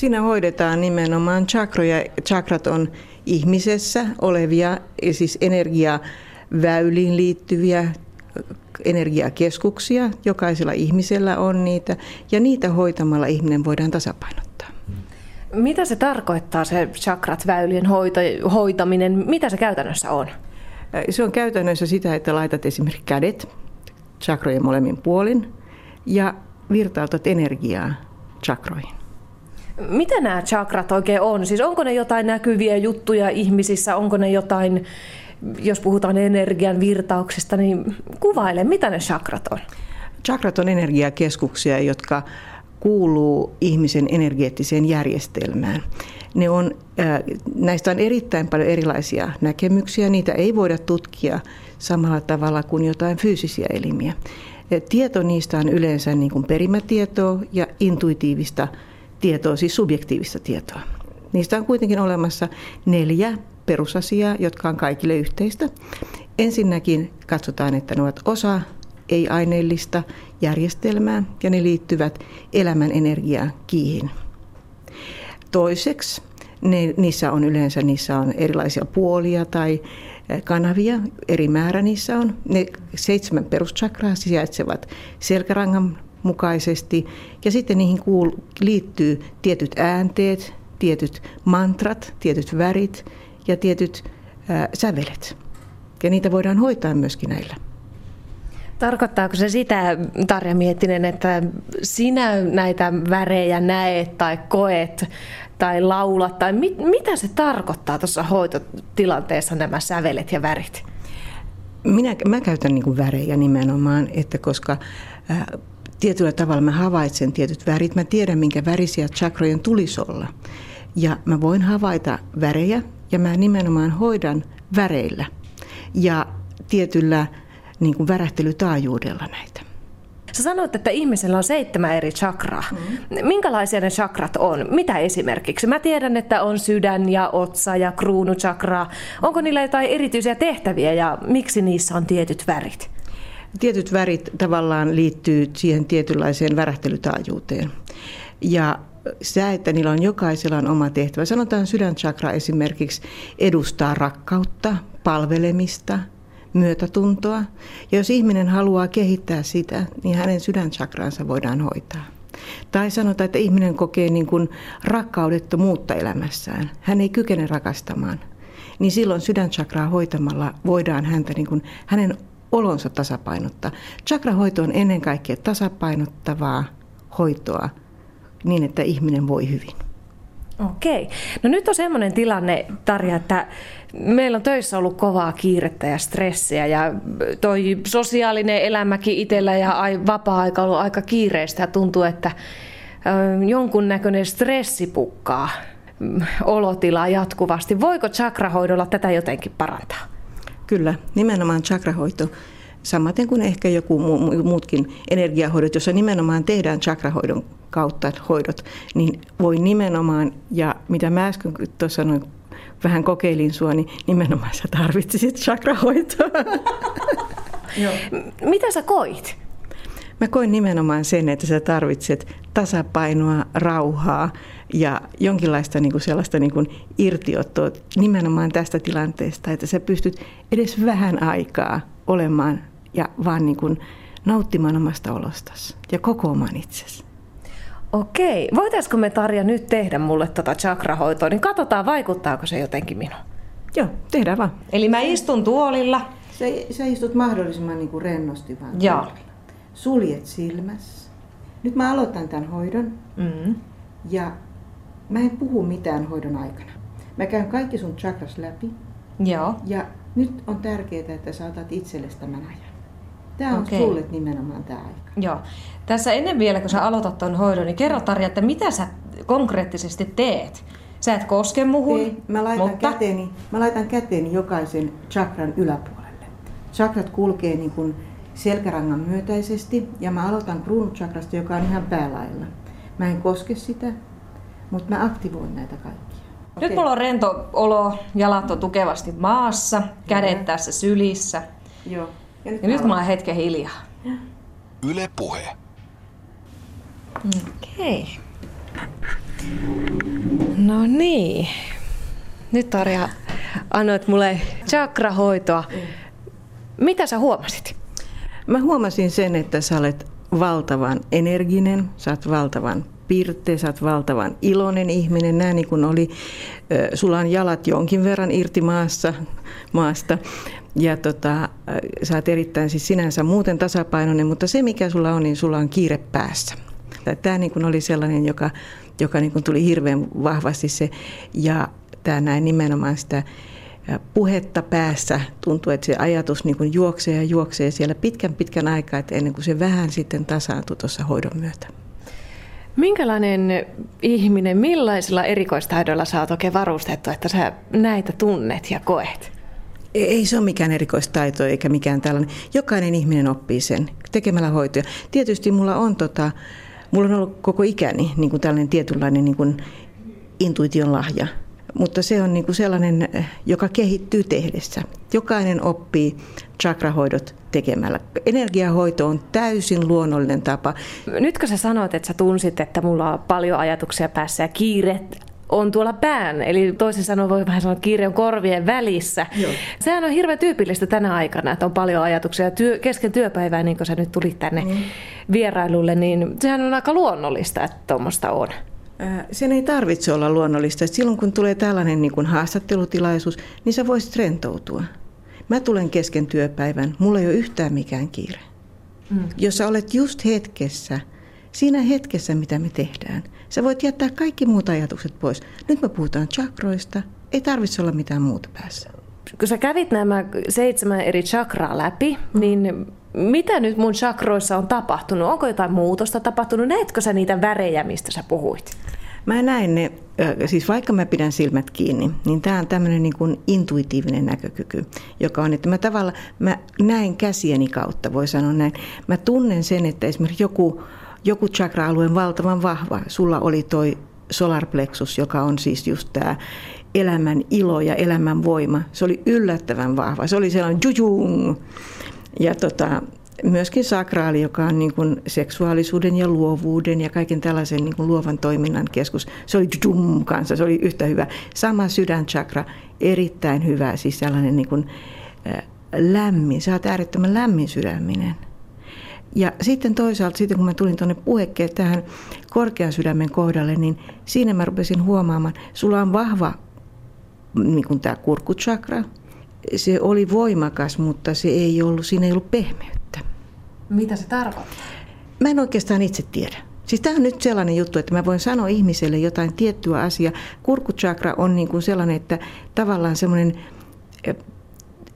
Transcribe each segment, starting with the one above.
Siinä hoidetaan nimenomaan chakroja. Chakrat on ihmisessä olevia, siis energiaväyliin liittyviä energiakeskuksia. Jokaisella ihmisellä on niitä ja niitä hoitamalla ihminen voidaan tasapainottaa. Mitä se tarkoittaa se chakrat väylien hoito, hoitaminen? Mitä se käytännössä on? Se on käytännössä sitä, että laitat esimerkiksi kädet chakrojen molemmin puolin ja virtautat energiaa chakroihin. Mitä nämä chakrat oikein on? Siis onko ne jotain näkyviä juttuja ihmisissä? Onko ne jotain, jos puhutaan energian virtauksesta, niin kuvaile, mitä ne chakrat on? Chakrat on energiakeskuksia, jotka kuuluu ihmisen energeettiseen järjestelmään. Ne on, näistä on erittäin paljon erilaisia näkemyksiä. Niitä ei voida tutkia samalla tavalla kuin jotain fyysisiä elimiä. Tieto niistä on yleensä niin kuin perimätietoa ja intuitiivista tietoa, siis subjektiivista tietoa. Niistä on kuitenkin olemassa neljä perusasiaa, jotka on kaikille yhteistä. Ensinnäkin katsotaan, että ne ovat osa ei-aineellista järjestelmää ja ne liittyvät elämän energiakiihin. Toiseksi ne, niissä on yleensä niissä on erilaisia puolia tai kanavia, eri määrä niissä on. Ne seitsemän peruschakraa sijaitsevat selkärangan mukaisesti ja sitten niihin kuul- liittyy tietyt äänteet, tietyt mantrat, tietyt värit ja tietyt ää, sävelet. Ja niitä voidaan hoitaa myöskin näillä. Tarkoittaako se sitä, Tarja Miettinen, että sinä näitä värejä näet tai koet tai laulat, tai mit, mitä se tarkoittaa tuossa hoitotilanteessa nämä sävelet ja värit? Minä, mä käytän niin värejä nimenomaan, että koska tietyllä tavalla mä havaitsen tietyt värit, mä tiedän minkä värisiä chakrojen tulisi olla. Ja mä voin havaita värejä ja mä nimenomaan hoidan väreillä ja tietyllä niin kuin värähtelytaajuudella näitä. Sä sanoit, että ihmisellä on seitsemän eri chakraa. Mm. Minkälaisia ne chakrat on? Mitä esimerkiksi? Mä tiedän, että on sydän ja otsa ja kruunuchakra. Onko niillä jotain erityisiä tehtäviä ja miksi niissä on tietyt värit? Tietyt värit tavallaan liittyy siihen tietynlaiseen värähtelytaajuuteen. Ja se, että niillä on jokaisella on oma tehtävä. Sanotaan sydänchakra esimerkiksi edustaa rakkautta, palvelemista, myötätuntoa. Ja jos ihminen haluaa kehittää sitä, niin hänen sydänchakransa voidaan hoitaa. Tai sanotaan, että ihminen kokee niin kuin rakkaudettomuutta elämässään. Hän ei kykene rakastamaan. Niin silloin sydänchakraa hoitamalla voidaan häntä niin kuin, hänen olonsa tasapainottaa. Chakrahoito on ennen kaikkea tasapainottavaa hoitoa niin, että ihminen voi hyvin. Okei. No nyt on semmoinen tilanne, Tarja, että meillä on töissä ollut kovaa kiirettä ja stressiä ja toi sosiaalinen elämäkin itsellä ja vapaa-aika on ollut aika kiireistä ja tuntuu, että jonkunnäköinen stressi pukkaa mm, olotilaa jatkuvasti. Voiko chakrahoidolla tätä jotenkin parantaa? Kyllä, nimenomaan chakrahoito samaten kuin ehkä joku muutkin energiahoidot, jossa nimenomaan tehdään chakrahoidon kautta hoidot, niin voi nimenomaan, ja mitä mä äsken tuossa sanoin, vähän kokeilin sua, niin nimenomaan sä tarvitsisit chakrahoitoa. Joo. Mitä sä koit? Mä koin nimenomaan sen, että sä tarvitset tasapainoa, rauhaa ja jonkinlaista niin kuin sellaista niin kuin irtiottoa nimenomaan tästä tilanteesta, että sä pystyt edes vähän aikaa olemaan ja vaan niin kuin nauttimaan omasta olostasi ja kokoamaan itsesi. Okei. Voitaisiko me Tarja nyt tehdä mulle tota chakrahoitoa, niin katsotaan vaikuttaako se jotenkin minuun. Joo, tehdään vaan. Eli mä istun tuolilla. Sä, sä istut mahdollisimman niin kuin rennosti vaan Joo. Suljet silmässä. Nyt mä aloitan tämän hoidon. Mm. Ja mä en puhu mitään hoidon aikana. Mä käyn kaikki sun chakras läpi. Joo. Ja nyt on tärkeää, että sä otat itsellesi tämän ajan. Tämä on okay. sulle nimenomaan tämä aika. Joo. Tässä ennen vielä, kun sä aloitat tuon hoidon, niin kerro Tarja, että mitä sä konkreettisesti teet? Sä et koske muhun, Ei, mä laitan, mutta... käteni, mä laitan käteni jokaisen chakran yläpuolelle. Chakrat kulkee niin kuin selkärangan myötäisesti ja mä aloitan kruunuchakrasta, joka on ihan päälailla. Mä en koske sitä, mutta mä aktivoin näitä kaikkia. Nyt okay. mulla on rento olo, jalat on tukevasti maassa, kädet ja. tässä sylissä. Joo. Ja nyt, ja nyt mä oon hetken hiljaa. Yle Puhe. Okei. Okay. No niin. Nyt Tarja annoit mulle chakrahoitoa. Mitä sä huomasit? Mä huomasin sen, että sä olet valtavan energinen, sä oot valtavan pirte, sä oot valtavan iloinen ihminen. Nämä niin kuin oli, sulla on jalat jonkin verran irti maassa, maasta. Ja tota, sä oot erittäin siis sinänsä muuten tasapainoinen, mutta se mikä sulla on, niin sulla on kiire päässä. Tämä niin kuin oli sellainen, joka, joka niin kuin tuli hirveän vahvasti se, ja tämä näin nimenomaan sitä puhetta päässä. Tuntuu, että se ajatus niin kuin juoksee ja juoksee siellä pitkän pitkän aikaa, että ennen kuin se vähän sitten tasaantuu tuossa hoidon myötä. Minkälainen ihminen, millaisilla erikoistaidoilla sä oot oikein varustettu, että sä näitä tunnet ja koet? Ei se ole mikään erikoistaito eikä mikään tällainen. Jokainen ihminen oppii sen tekemällä hoitoja. Tietysti mulla on, tota, mulla on ollut koko ikäni niin kuin tällainen tietynlainen niin kuin intuition lahja. Mutta se on niin kuin sellainen, joka kehittyy tehdessä. Jokainen oppii chakrahoidot tekemällä. Energiahoito on täysin luonnollinen tapa. Nytkö sä sanoit, että sä tunsit, että mulla on paljon ajatuksia päässä ja kiire on tuolla pään, eli toisin sanoen voi vähän sanoa, että kiire on korvien välissä. Joo. Sehän on hirveän tyypillistä tänä aikana, että on paljon ajatuksia työ, kesken työpäivää, niin kuin sä nyt tulit tänne mm. vierailulle, niin sehän on aika luonnollista, että tuommoista on. Sen ei tarvitse olla luonnollista. Silloin kun tulee tällainen niin kuin haastattelutilaisuus, niin sä voisit rentoutua. Mä tulen kesken työpäivän, mulla ei ole yhtään mikään kiire. Mm. Jos sä olet just hetkessä, siinä hetkessä mitä me tehdään, sä voit jättää kaikki muut ajatukset pois. Nyt me puhutaan chakroista, ei tarvitse olla mitään muuta päässä. Kun sä kävit nämä seitsemän eri chakraa läpi, mm. niin mitä nyt mun chakroissa on tapahtunut? Onko jotain muutosta tapahtunut? Näetkö sä niitä värejä, mistä sä puhuit? Mä näen ne, siis vaikka mä pidän silmät kiinni, niin tämä on tämmöinen niin kuin intuitiivinen näkökyky, joka on, että mä tavallaan, mä näen käsieni kautta, voi sanoa näin. Mä tunnen sen, että esimerkiksi joku, joku chakra-alue on valtavan vahva. Sulla oli toi solar plexus, joka on siis just tämä elämän ilo ja elämän voima. Se oli yllättävän vahva. Se oli sellainen jujung. Ja tota, myöskin sakraali, joka on niin kuin seksuaalisuuden ja luovuuden ja kaiken tällaisen niin kuin luovan toiminnan keskus. Se oli dum kanssa, se oli yhtä hyvä. Sama sydänchakra, erittäin hyvä, siis sellainen niin kuin, lämmin, sä oot äärettömän lämmin sydäminen. Ja sitten toisaalta, sitten kun mä tulin tuonne puhekkeen tähän korkean sydämen kohdalle, niin siinä mä rupesin huomaamaan, sulla on vahva niin kuin tämä kurkkuchakra. Se oli voimakas, mutta se ei ollut, siinä ei ollut pehmeyttä. Mitä se tarkoittaa? Mä en oikeastaan itse tiedä. Siis tämä on nyt sellainen juttu, että mä voin sanoa ihmiselle jotain tiettyä asiaa. Kurkkuchakra on niin kuin sellainen, että tavallaan semmoinen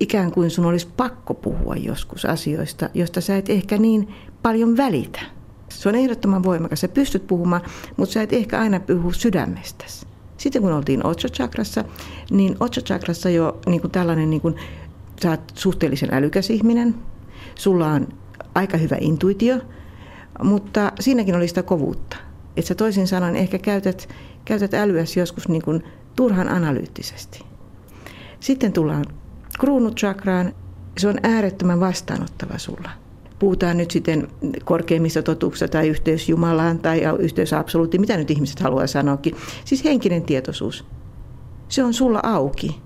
ikään kuin sun olisi pakko puhua joskus asioista, josta sä et ehkä niin paljon välitä. Se on ehdottoman voimakas. Sä pystyt puhumaan, mutta sä et ehkä aina puhu sydämestäsi. Sitten kun oltiin Ocho-chakrassa, niin Ocho-chakrassa jo niin kuin tällainen, niin kuin, sä oot suhteellisen älykäs ihminen, sulla on aika hyvä intuitio, mutta siinäkin oli sitä kovuutta. Että sä toisin sanoen ehkä käytät, käytät älyäsi joskus niin kuin turhan analyyttisesti. Sitten tullaan kruunutsakraan. Se on äärettömän vastaanottava sulla. Puhutaan nyt sitten korkeimmista totuuksista tai yhteys Jumalaan tai yhteys absoluutti, mitä nyt ihmiset haluaa sanoakin. Siis henkinen tietoisuus. Se on sulla auki.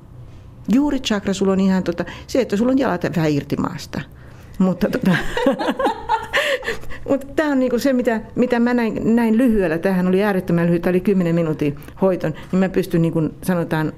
Juuri chakra sulla on ihan tota, se, että sulla on jalat vähän irti maasta – mutta tota, mutta tämä on niinku se, mitä, mitä mä näin, näin lyhyellä. Tähän oli äärettömän lyhyt, oli 10 minuutin hoiton, niin mä pystyn niinku, sanotaan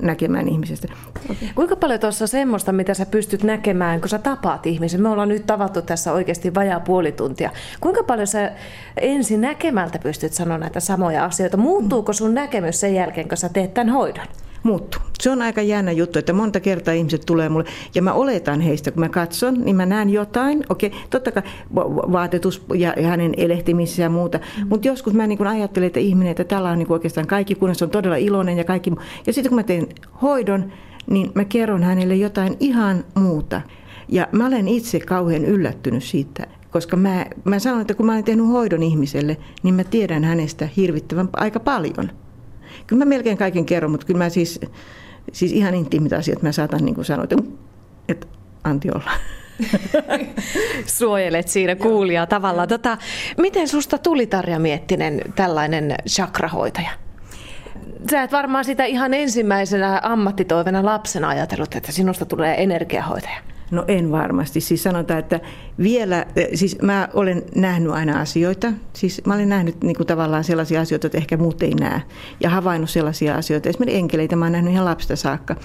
näkemään ihmisestä. Okay. Kuinka paljon tuossa semmoista, mitä sä pystyt näkemään, kun sä tapaat ihmisen? Me ollaan nyt tavattu tässä oikeasti vajaa puoli tuntia. Kuinka paljon sä ensin näkemältä pystyt sanoa näitä samoja asioita? Muuttuuko sun näkemys sen jälkeen, kun sä teet tämän hoidon? Muuttuu. Se on aika jännä juttu, että monta kertaa ihmiset tulee mulle, ja mä oletan heistä, kun mä katson, niin mä näen jotain, okei, totta kai vaatetus ja hänen elehtimisensä ja muuta, mm. mutta joskus mä niin ajattelen, että ihminen, että tällä on niin oikeastaan kaikki, kunnes on todella iloinen ja kaikki, ja sitten kun mä teen hoidon, niin mä kerron hänelle jotain ihan muuta. Ja mä olen itse kauhean yllättynyt siitä, koska mä, mä sanon, että kun mä olen tehnyt hoidon ihmiselle, niin mä tiedän hänestä hirvittävän aika paljon. Kyllä mä melkein kaiken kerron, mutta kyllä mä siis, siis ihan intiimit asiat mä saatan niin kuin sanoa, että, että anti olla. Suojelet siinä kuulijaa tavallaan. Tota, miten susta tuli Tarja Miettinen tällainen chakrahoitaja? Sä et varmaan sitä ihan ensimmäisenä ammattitoivena lapsena ajatellut, että sinusta tulee energiahoitaja. No en varmasti. Siis sanotaan, että vielä, eh, siis mä olen nähnyt aina asioita. Siis mä olen nähnyt niin kuin tavallaan sellaisia asioita, että ehkä muut ei näe. Ja havainnut sellaisia asioita. Esimerkiksi enkeleitä mä olen nähnyt ihan lapsesta saakka.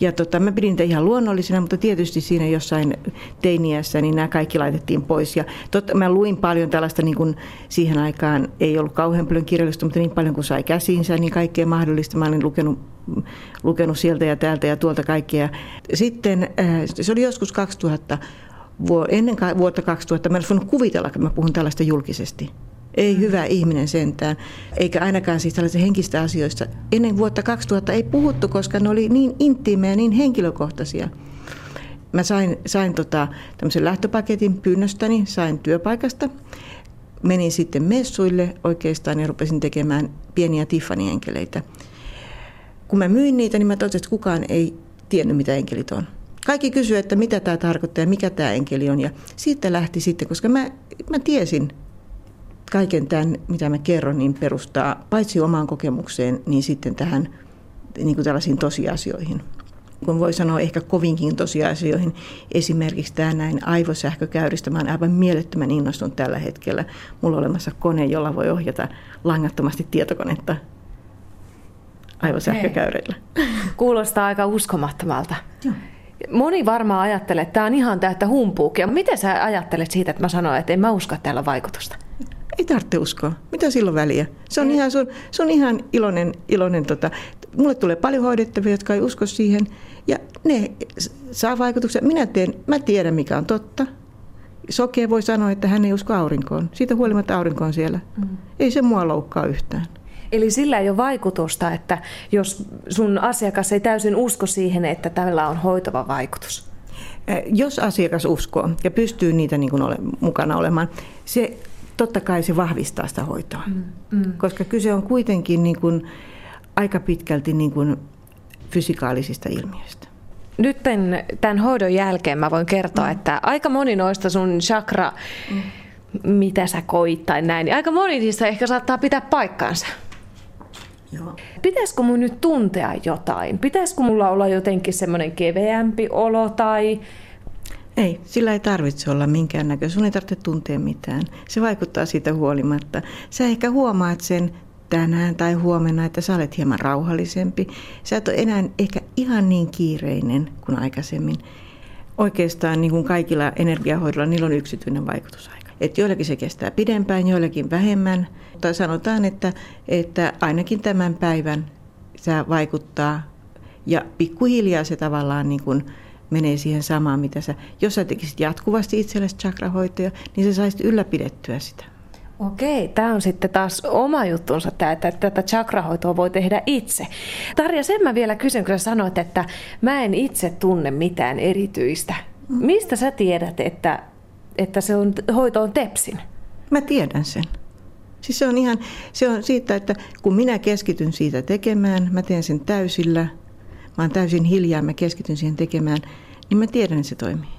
Ja tota, mä pidin niitä ihan luonnollisena, mutta tietysti siinä jossain teiniässä niin nämä kaikki laitettiin pois. Ja totta, mä luin paljon tällaista, niin kuin siihen aikaan ei ollut kauhean paljon kirjallisuutta, mutta niin paljon kuin sai käsiinsä, niin kaikkea mahdollista. Mä olin lukenut, lukenut sieltä ja täältä ja tuolta kaikkea. Sitten äh, se oli joskus 2000, ennen vuotta 2000, mä en voinut kuvitella, että mä puhun tällaista julkisesti. Ei hyvä ihminen sentään, eikä ainakaan siis tällaisista henkistä asioista. Ennen vuotta 2000 ei puhuttu, koska ne oli niin intiimejä, niin henkilökohtaisia. Mä sain, sain tota, tämmöisen lähtöpaketin pyynnöstäni, sain työpaikasta. Menin sitten messuille oikeastaan ja rupesin tekemään pieniä Tiffany-enkeleitä. Kun mä myin niitä, niin mä totesin, että kukaan ei tiennyt, mitä enkelit on. Kaikki kysyivät, että mitä tämä tarkoittaa ja mikä tämä enkeli on. Ja siitä lähti sitten, koska mä, mä tiesin, kaiken tämän, mitä mä kerron, niin perustaa paitsi omaan kokemukseen, niin sitten tähän niin kuin tällaisiin tosiasioihin. Kun voi sanoa ehkä kovinkin tosiasioihin, esimerkiksi tämä näin aivosähkökäyristä, mä olen aivan mielettömän innostunut tällä hetkellä. Mulla on olemassa kone, jolla voi ohjata langattomasti tietokonetta aivosähkökäyreillä. Kuulostaa aika uskomattomalta. Joo. Moni varmaan ajattelee, että tämä on ihan täyttä humpuukia. Miten sä ajattelet siitä, että mä sanoin, että en mä usko, että täällä on vaikutusta? Ei tarvitse uskoa. Mitä silloin väliä? Se on, ihan, se on, se on ihan iloinen, iloinen tota, mulle tulee paljon hoidettavia, jotka ei usko siihen. Ja ne saa vaikutuksia. Minä, teen, mä tiedän, mikä on totta. Sokea voi sanoa, että hän ei usko aurinkoon. Siitä huolimatta aurinko on siellä. Mm. Ei se mua loukkaa yhtään. Eli sillä ei ole vaikutusta, että jos sun asiakas ei täysin usko siihen, että tällä on hoitava vaikutus. Jos asiakas uskoo ja pystyy niitä niin kuin ole, mukana olemaan, se totta kai se vahvistaa sitä hoitoa. Mm, mm. Koska kyse on kuitenkin niin kuin aika pitkälti niin kuin fysikaalisista ilmiöistä. Nyt tämän hoidon jälkeen mä voin kertoa, mm. että aika moni noista sun chakra, mm. mitä sä koit tai näin, niin aika moni niistä ehkä saattaa pitää paikkaansa. Joo. Pitäisikö mun nyt tuntea jotain? Pitäisikö mulla olla jotenkin semmoinen keveämpi olo tai ei, sillä ei tarvitse olla minkäännäköistä. Sun ei tarvitse tuntea mitään. Se vaikuttaa siitä huolimatta. Sä ehkä huomaat sen tänään tai huomenna, että sä olet hieman rauhallisempi. Sä et ole enää ehkä ihan niin kiireinen kuin aikaisemmin. Oikeastaan niin kuin kaikilla energiahoidolla niillä on yksityinen vaikutusaika. Et joillakin se kestää pidempään, joillakin vähemmän. Tai sanotaan, että, että ainakin tämän päivän se vaikuttaa ja pikkuhiljaa se tavallaan niin kuin menee siihen samaan, mitä sä, jos sä tekisit jatkuvasti itsellesi chakrahoitoja, niin sä saisit ylläpidettyä sitä. Okei, tämä on sitten taas oma juttunsa, tämä, että tätä chakrahoitoa voi tehdä itse. Tarja, sen mä vielä kysyn, kun sä sanoit, että mä en itse tunne mitään erityistä. Mm. Mistä sä tiedät, että, että se on, hoito on tepsin? Mä tiedän sen. Siis se on ihan, se on siitä, että kun minä keskityn siitä tekemään, mä teen sen täysillä – mä oon täysin hiljaa, mä keskityn siihen tekemään, niin mä tiedän, että se toimii.